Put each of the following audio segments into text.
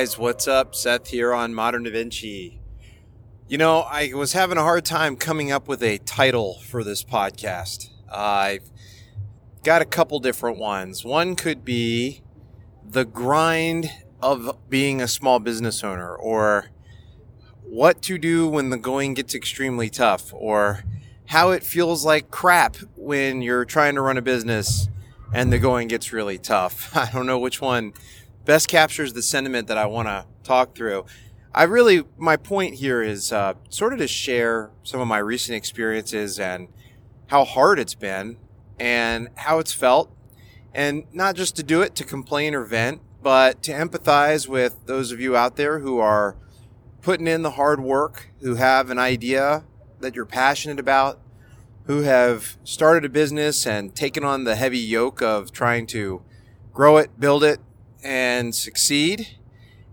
Guys, what's up? Seth here on Modern Da Vinci. You know, I was having a hard time coming up with a title for this podcast. Uh, I've got a couple different ones. One could be The Grind of Being a Small Business Owner, or What to Do When the Going Gets Extremely Tough, or How It Feels Like Crap When You're Trying to Run a Business and the Going Gets Really Tough. I don't know which one best captures the sentiment that I want to talk through. I really, my point here is uh, sort of to share some of my recent experiences and how hard it's been and how it's felt. And not just to do it to complain or vent, but to empathize with those of you out there who are putting in the hard work, who have an idea that you're passionate about, who have started a business and taken on the heavy yoke of trying to grow it, build it, and succeed.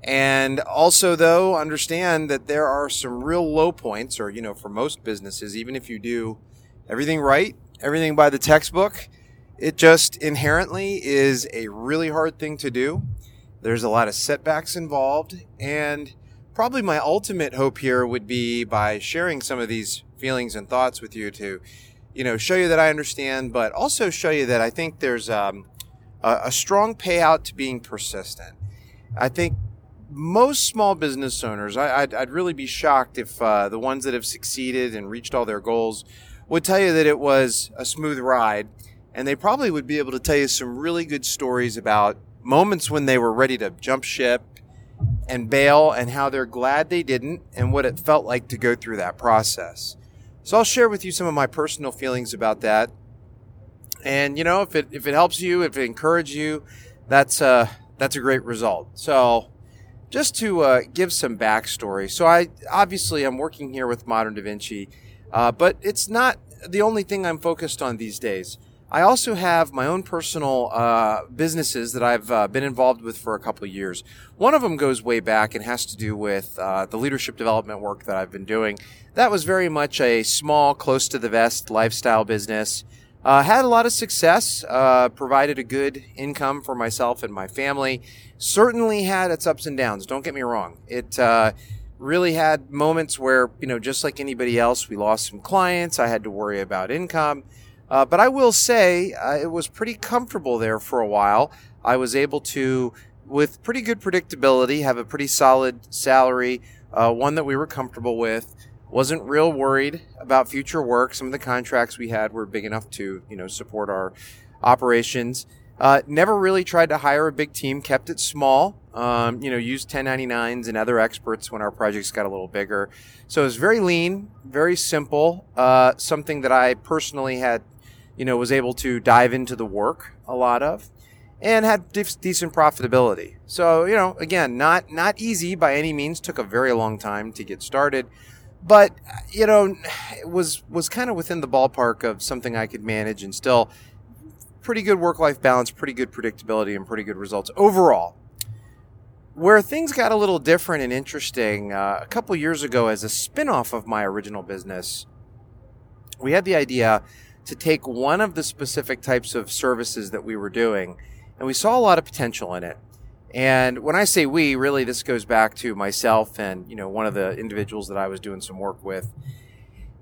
And also, though, understand that there are some real low points, or, you know, for most businesses, even if you do everything right, everything by the textbook, it just inherently is a really hard thing to do. There's a lot of setbacks involved. And probably my ultimate hope here would be by sharing some of these feelings and thoughts with you to, you know, show you that I understand, but also show you that I think there's, um, a, a strong payout to being persistent. I think most small business owners, I, would I'd really be shocked if uh, the ones that have succeeded and reached all their goals would tell you that it was a smooth ride. And they probably would be able to tell you some really good stories about moments when they were ready to jump ship and bail and how they're glad they didn't and what it felt like to go through that process. So I'll share with you some of my personal feelings about that and you know, if it if it helps you, if it encourages you, that's uh that's a great result. So just to uh, give some backstory, so I obviously I'm working here with Modern Da Vinci, uh, but it's not the only thing I'm focused on these days. I also have my own personal uh, businesses that I've uh, been involved with for a couple of years. One of them goes way back and has to do with uh, the leadership development work that I've been doing. That was very much a small, close to the vest lifestyle business. Uh, had a lot of success, uh, provided a good income for myself and my family. Certainly had its ups and downs. Don't get me wrong. It uh, really had moments where, you know, just like anybody else, we lost some clients. I had to worry about income. Uh, but I will say uh, it was pretty comfortable there for a while. I was able to, with pretty good predictability, have a pretty solid salary, uh, one that we were comfortable with wasn't real worried about future work. Some of the contracts we had were big enough to, you know, support our operations. Uh, never really tried to hire a big team, kept it small. Um, you know, used 1099s and other experts when our projects got a little bigger. So it was very lean, very simple. Uh, something that I personally had, you know, was able to dive into the work a lot of, and had decent profitability. So you know, again, not not easy by any means. Took a very long time to get started but you know, it was was kind of within the ballpark of something I could manage and still pretty good work life balance, pretty good predictability, and pretty good results overall. Where things got a little different and interesting, uh, a couple years ago, as a spin off of my original business, we had the idea to take one of the specific types of services that we were doing, and we saw a lot of potential in it. And when I say we, really, this goes back to myself and you know one of the individuals that I was doing some work with.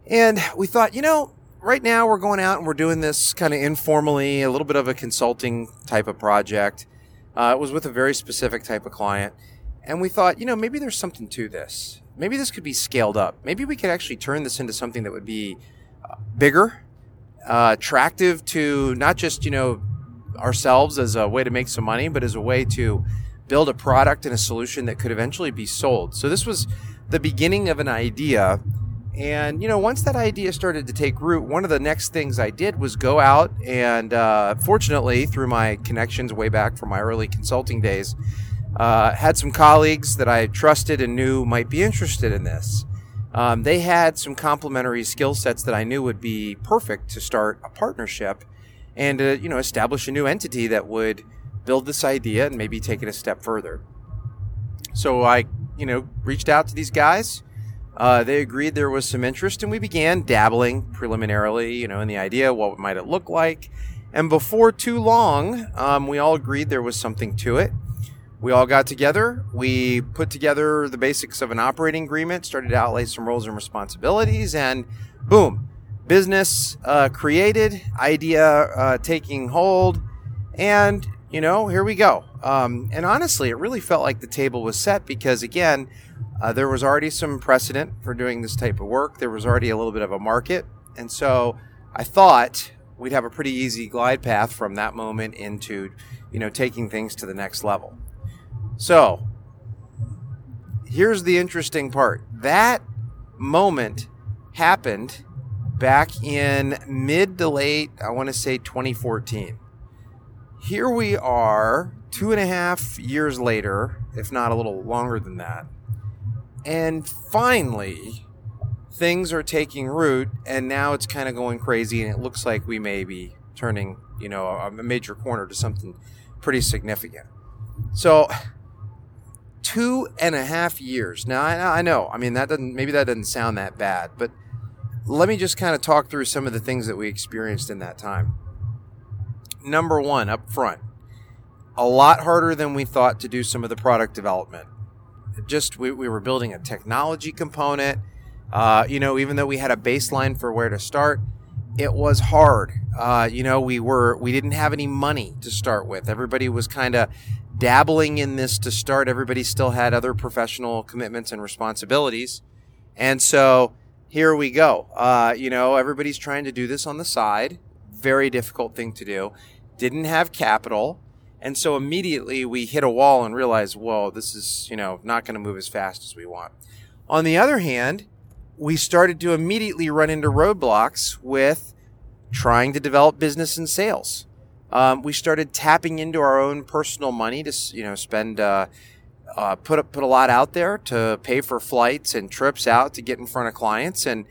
And we thought, you know, right now we're going out and we're doing this kind of informally, a little bit of a consulting type of project. Uh, it was with a very specific type of client, and we thought, you know, maybe there's something to this. Maybe this could be scaled up. Maybe we could actually turn this into something that would be uh, bigger, uh, attractive to not just you know ourselves as a way to make some money, but as a way to build a product and a solution that could eventually be sold. So this was the beginning of an idea. And, you know, once that idea started to take root, one of the next things I did was go out and, uh, fortunately, through my connections way back from my early consulting days, uh, had some colleagues that I trusted and knew might be interested in this. Um, they had some complementary skill sets that I knew would be perfect to start a partnership and uh, you know establish a new entity that would build this idea and maybe take it a step further. So I, you know, reached out to these guys. Uh, they agreed there was some interest, and we began dabbling preliminarily, you know, in the idea what might it look like. And before too long, um, we all agreed there was something to it. we all got together. We put together the basics of an operating agreement, started to outlay some roles and responsibilities, and boom, business uh, created, idea uh, taking hold, and you know, here we go. Um, and honestly, it really felt like the table was set because, again, uh, there was already some precedent for doing this type of work. There was already a little bit of a market. And so I thought we'd have a pretty easy glide path from that moment into, you know, taking things to the next level. So here's the interesting part that moment happened back in mid to late, I want to say 2014. Here we are, two and a half years later, if not a little longer than that. And finally, things are taking root, and now it's kind of going crazy, and it looks like we may be turning, you know, a major corner to something pretty significant. So, two and a half years. Now, I, I know, I mean, that doesn't, maybe that doesn't sound that bad, but let me just kind of talk through some of the things that we experienced in that time. Number one, up front, a lot harder than we thought to do some of the product development just we, we were building a technology component. Uh, you know, even though we had a baseline for where to start, it was hard. Uh, you know, we were we didn't have any money to start with. Everybody was kind of dabbling in this to start. Everybody still had other professional commitments and responsibilities, and so here we go. Uh, you know, everybody's trying to do this on the side. Very difficult thing to do. Didn't have capital. And so immediately we hit a wall and realized, whoa, this is, you know, not going to move as fast as we want. On the other hand, we started to immediately run into roadblocks with trying to develop business and sales. Um, we started tapping into our own personal money to, you know, spend, uh, uh, put put a lot out there to pay for flights and trips out to get in front of clients, and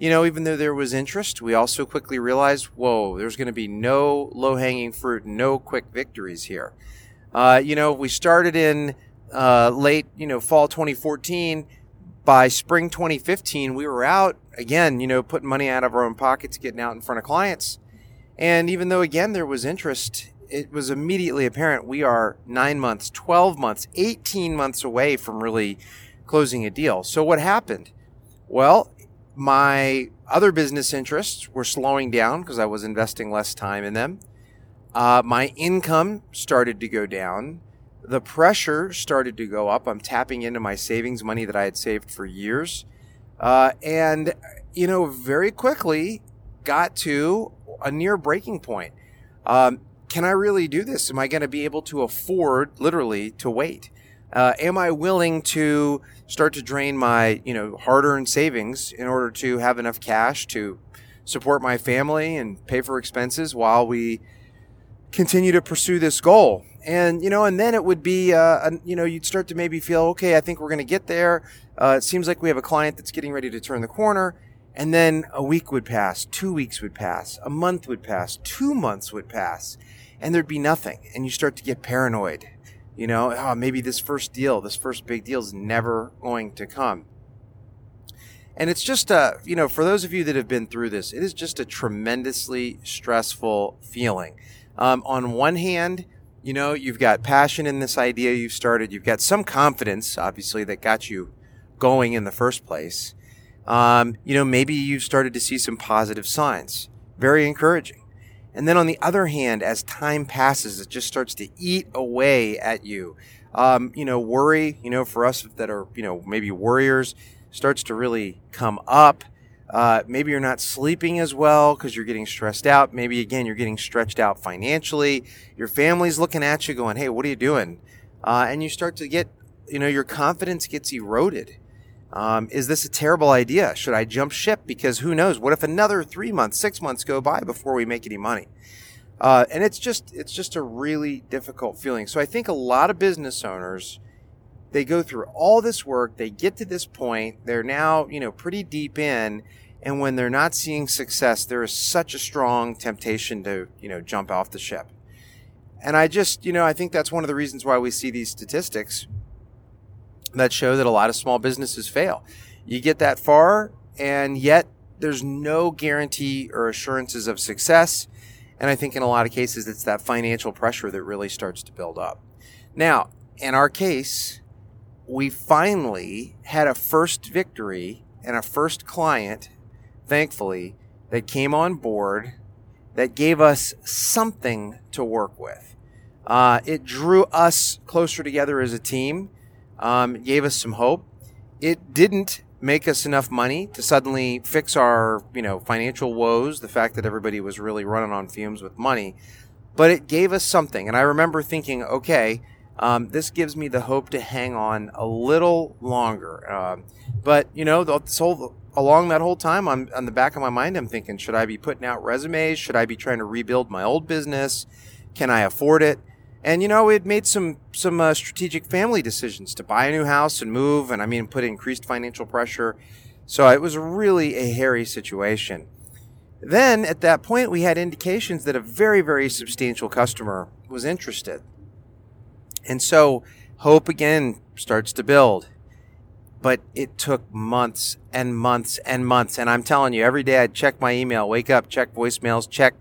you know, even though there was interest, we also quickly realized, whoa, there's going to be no low hanging fruit, no quick victories here. Uh, you know, we started in uh, late, you know, fall 2014. By spring 2015, we were out again, you know, putting money out of our own pockets, getting out in front of clients. And even though, again, there was interest, it was immediately apparent we are nine months, 12 months, 18 months away from really closing a deal. So what happened? Well, my other business interests were slowing down because I was investing less time in them. Uh, my income started to go down. The pressure started to go up. I'm tapping into my savings money that I had saved for years. Uh, and, you know, very quickly got to a near breaking point. Um, can I really do this? Am I going to be able to afford, literally, to wait? Uh, am I willing to start to drain my, you know, hard-earned savings in order to have enough cash to support my family and pay for expenses while we continue to pursue this goal? And you know, and then it would be, uh, you know, you'd start to maybe feel, okay, I think we're going to get there. Uh, it seems like we have a client that's getting ready to turn the corner. And then a week would pass, two weeks would pass, a month would pass, two months would pass, and there'd be nothing. And you start to get paranoid you know, oh, maybe this first deal, this first big deal is never going to come. And it's just a, you know, for those of you that have been through this, it is just a tremendously stressful feeling. Um, on one hand, you know, you've got passion in this idea you've started, you've got some confidence, obviously, that got you going in the first place. Um, you know, maybe you've started to see some positive signs. Very encouraging. And then on the other hand, as time passes, it just starts to eat away at you. Um, you know, worry, you know, for us that are, you know, maybe warriors, starts to really come up. Uh, maybe you're not sleeping as well because you're getting stressed out. Maybe again, you're getting stretched out financially. Your family's looking at you going, Hey, what are you doing? Uh, and you start to get, you know, your confidence gets eroded. Um, is this a terrible idea? Should I jump ship? Because who knows? What if another three months, six months go by before we make any money? Uh, and it's just it's just a really difficult feeling. So I think a lot of business owners they go through all this work, they get to this point, they're now you know pretty deep in, and when they're not seeing success, there is such a strong temptation to you know jump off the ship. And I just you know I think that's one of the reasons why we see these statistics that show that a lot of small businesses fail. You get that far, and yet there's no guarantee or assurances of success. And I think in a lot of cases, it's that financial pressure that really starts to build up. Now, in our case, we finally had a first victory and a first client, thankfully, that came on board that gave us something to work with. Uh, it drew us closer together as a team, um, gave us some hope. It didn't make us enough money to suddenly fix our, you know, financial woes, the fact that everybody was really running on fumes with money, but it gave us something. And I remember thinking, okay, um, this gives me the hope to hang on a little longer. Um, but you know, this whole along that whole time, I'm on the back of my mind, I'm thinking, should I be putting out resumes? Should I be trying to rebuild my old business? Can I afford it? And you know, it made some some uh, strategic family decisions to buy a new house and move, and I mean, put increased financial pressure. So it was really a hairy situation. Then at that point, we had indications that a very very substantial customer was interested, and so hope again starts to build. But it took months and months and months, and I'm telling you, every day I'd check my email, wake up, check voicemails, check,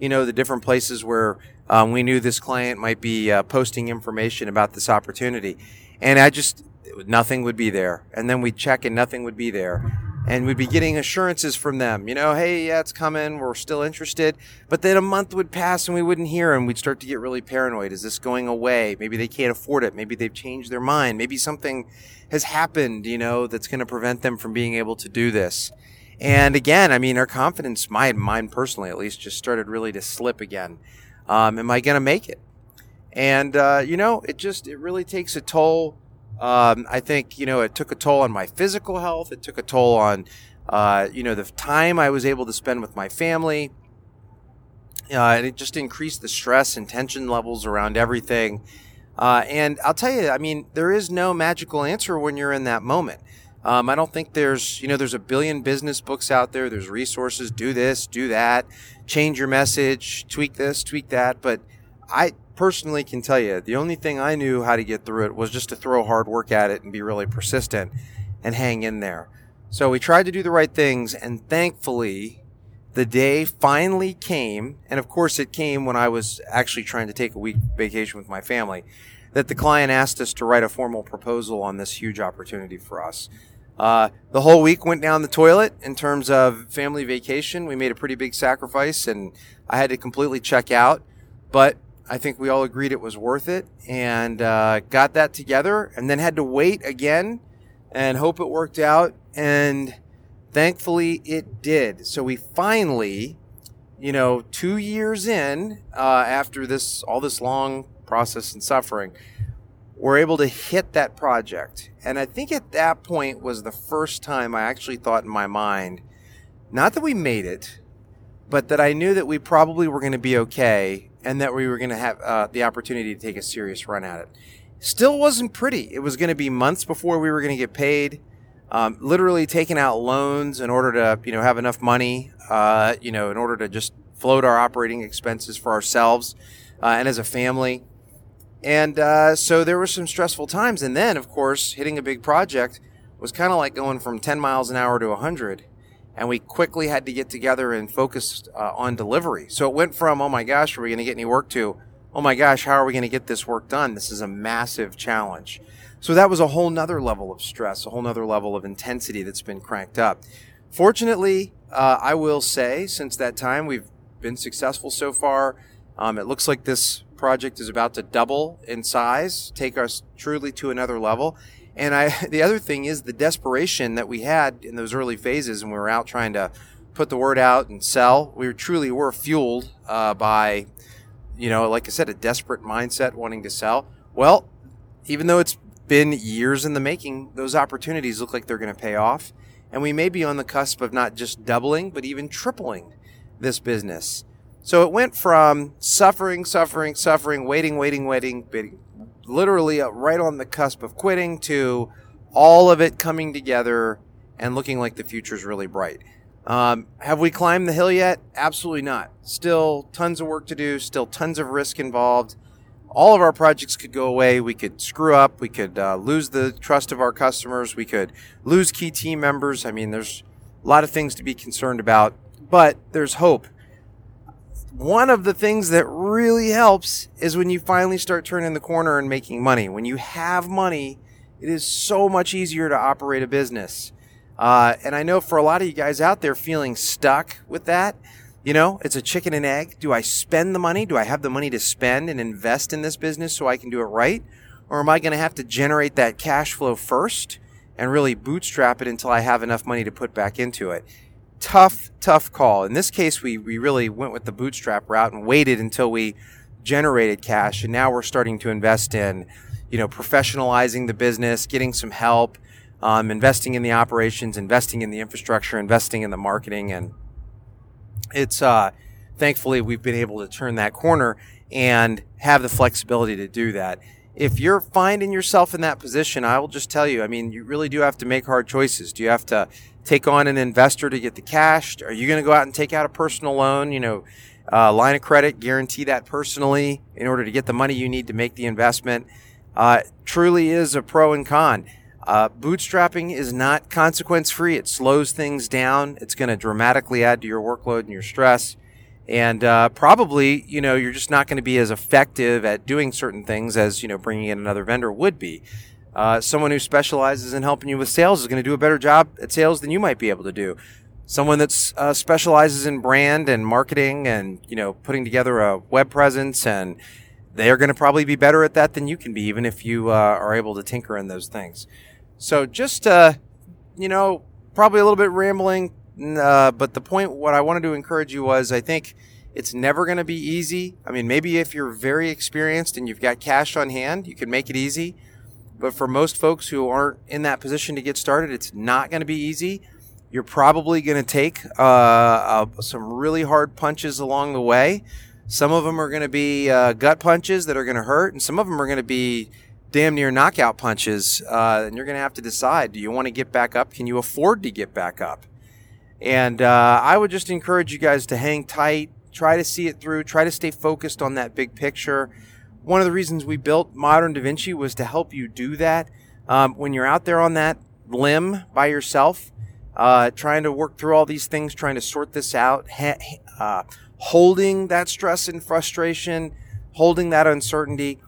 you know, the different places where um, we knew this client might be uh, posting information about this opportunity, and I just nothing would be there. And then we'd check, and nothing would be there. And we'd be getting assurances from them, you know, hey, yeah, it's coming. We're still interested. But then a month would pass and we wouldn't hear, and we'd start to get really paranoid. Is this going away? Maybe they can't afford it. Maybe they've changed their mind. Maybe something has happened, you know, that's going to prevent them from being able to do this. And again, I mean, our confidence, my mine personally at least, just started really to slip again. Um, am I going to make it? And uh, you know, it just it really takes a toll. Um, I think you know it took a toll on my physical health. It took a toll on uh, you know the time I was able to spend with my family. Uh, and it just increased the stress and tension levels around everything. Uh, and I'll tell you, I mean, there is no magical answer when you're in that moment. Um, I don't think there's, you know, there's a billion business books out there. There's resources. Do this, do that change your message, tweak this, tweak that. But I personally can tell you the only thing I knew how to get through it was just to throw hard work at it and be really persistent and hang in there. So we tried to do the right things, and thankfully, the day finally came. And of course, it came when I was actually trying to take a week vacation with my family. That the client asked us to write a formal proposal on this huge opportunity for us. Uh, the whole week went down the toilet in terms of family vacation. We made a pretty big sacrifice, and I had to completely check out. But I think we all agreed it was worth it, and uh, got that together, and then had to wait again and hope it worked out. And thankfully, it did. So we finally, you know, two years in uh, after this all this long process and suffering were able to hit that project. And I think at that point was the first time I actually thought in my mind, not that we made it, but that I knew that we probably were going to be okay and that we were going to have uh, the opportunity to take a serious run at it. Still wasn't pretty. It was going to be months before we were going to get paid. Um, literally taking out loans in order to, you know, have enough money, uh, you know, in order to just float our operating expenses for ourselves uh, and as a family. And uh, so there were some stressful times. And then, of course, hitting a big project was kind of like going from 10 miles an hour to 100. And we quickly had to get together and focus uh, on delivery. So it went from, oh my gosh, are we going to get any work to, oh my gosh, how are we going to get this work done? This is a massive challenge. So that was a whole nother level of stress, a whole nother level of intensity that's been cranked up. Fortunately, uh, I will say, since that time, we've been successful so far. Um, it looks like this project is about to double in size, take us truly to another level. And I, the other thing is the desperation that we had in those early phases, and we were out trying to put the word out and sell. We were truly were fueled uh, by, you know, like I said, a desperate mindset wanting to sell. Well, even though it's been years in the making, those opportunities look like they're going to pay off, and we may be on the cusp of not just doubling, but even tripling this business. So it went from suffering, suffering, suffering, waiting, waiting, waiting, waiting literally right on the cusp of quitting to all of it coming together and looking like the future is really bright. Um, have we climbed the hill yet? Absolutely not. Still tons of work to do, still tons of risk involved. All of our projects could go away. We could screw up. We could uh, lose the trust of our customers. We could lose key team members. I mean, there's a lot of things to be concerned about, but there's hope one of the things that really helps is when you finally start turning the corner and making money. When you have money, it is so much easier to operate a business. Uh, and I know for a lot of you guys out there feeling stuck with that, you know, it's a chicken and egg. Do I spend the money? Do I have the money to spend and invest in this business so I can do it right? Or am I going to have to generate that cash flow first and really bootstrap it until I have enough money to put back into it? Tough, tough call. In this case, we, we really went with the bootstrap route and waited until we generated cash. And now we're starting to invest in, you know, professionalizing the business, getting some help, um, investing in the operations, investing in the infrastructure, investing in the marketing, and it's uh, thankfully we've been able to turn that corner and have the flexibility to do that. If you're finding yourself in that position, I will just tell you, I mean, you really do have to make hard choices. Do you have to take on an investor to get the cash? Are you going to go out and take out a personal loan, you know, uh, line of credit, guarantee that personally in order to get the money you need to make the investment? Uh, truly is a pro and con. Uh, bootstrapping is not consequence free. It slows things down. It's going to dramatically add to your workload and your stress. And uh, probably, you know, you're just not going to be as effective at doing certain things as, you know, bringing in another vendor would be. Uh, someone who specializes in helping you with sales is going to do a better job at sales than you might be able to do. Someone that uh, specializes in brand and marketing and, you know, putting together a web presence and they're going to probably be better at that than you can be, even if you uh, are able to tinker in those things. So just, uh, you know, probably a little bit rambling, uh, but the point, what I wanted to encourage you was, I think it's never going to be easy. I mean, maybe if you're very experienced and you've got cash on hand, you can make it easy. But for most folks who aren't in that position to get started, it's not going to be easy. You're probably going to take uh, uh, some really hard punches along the way. Some of them are going to be uh, gut punches that are going to hurt, and some of them are going to be damn near knockout punches, uh, and you're going to have to decide: do you want to get back up? Can you afford to get back up? And uh, I would just encourage you guys to hang tight, try to see it through, try to stay focused on that big picture. One of the reasons we built Modern Da Vinci was to help you do that. Um, when you're out there on that limb by yourself, uh, trying to work through all these things, trying to sort this out, ha- uh, holding that stress and frustration, holding that uncertainty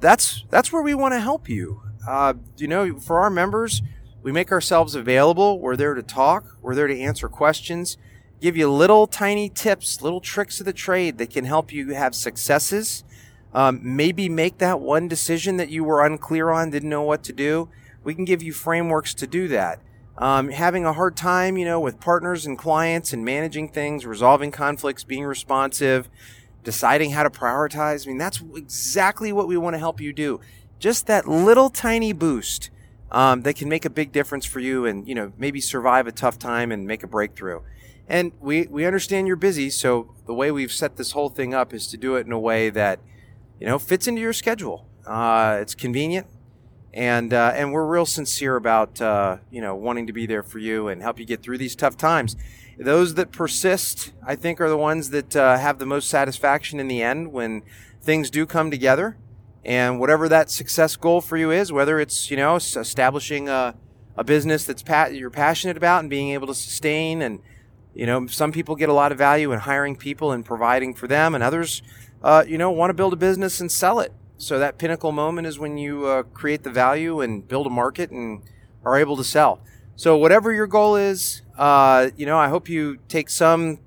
that's that's where we want to help you. Uh, you know, for our members, we make ourselves available. We're there to talk. We're there to answer questions, give you little tiny tips, little tricks of the trade that can help you have successes. Um, maybe make that one decision that you were unclear on, didn't know what to do. We can give you frameworks to do that. Um, having a hard time, you know, with partners and clients and managing things, resolving conflicts, being responsive, deciding how to prioritize. I mean, that's exactly what we want to help you do. Just that little tiny boost um, that can make a big difference for you and, you know, maybe survive a tough time and make a breakthrough. And we, we understand you're busy, so the way we've set this whole thing up is to do it in a way that, you know, fits into your schedule. Uh, it's convenient, and uh, and we're real sincere about uh, you know wanting to be there for you and help you get through these tough times. Those that persist, I think, are the ones that uh, have the most satisfaction in the end when things do come together. And whatever that success goal for you is, whether it's you know establishing a, a business that's you're passionate about and being able to sustain, and you know some people get a lot of value in hiring people and providing for them, and others, uh, you know, want to build a business and sell it. So that pinnacle moment is when you uh, create the value and build a market and are able to sell. So whatever your goal is, uh, you know, I hope you take some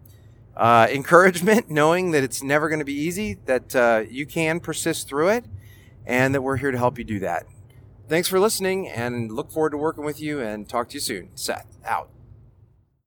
uh, encouragement, knowing that it's never going to be easy, that uh, you can persist through it, and that we're here to help you do that. Thanks for listening, and look forward to working with you. And talk to you soon. Seth out.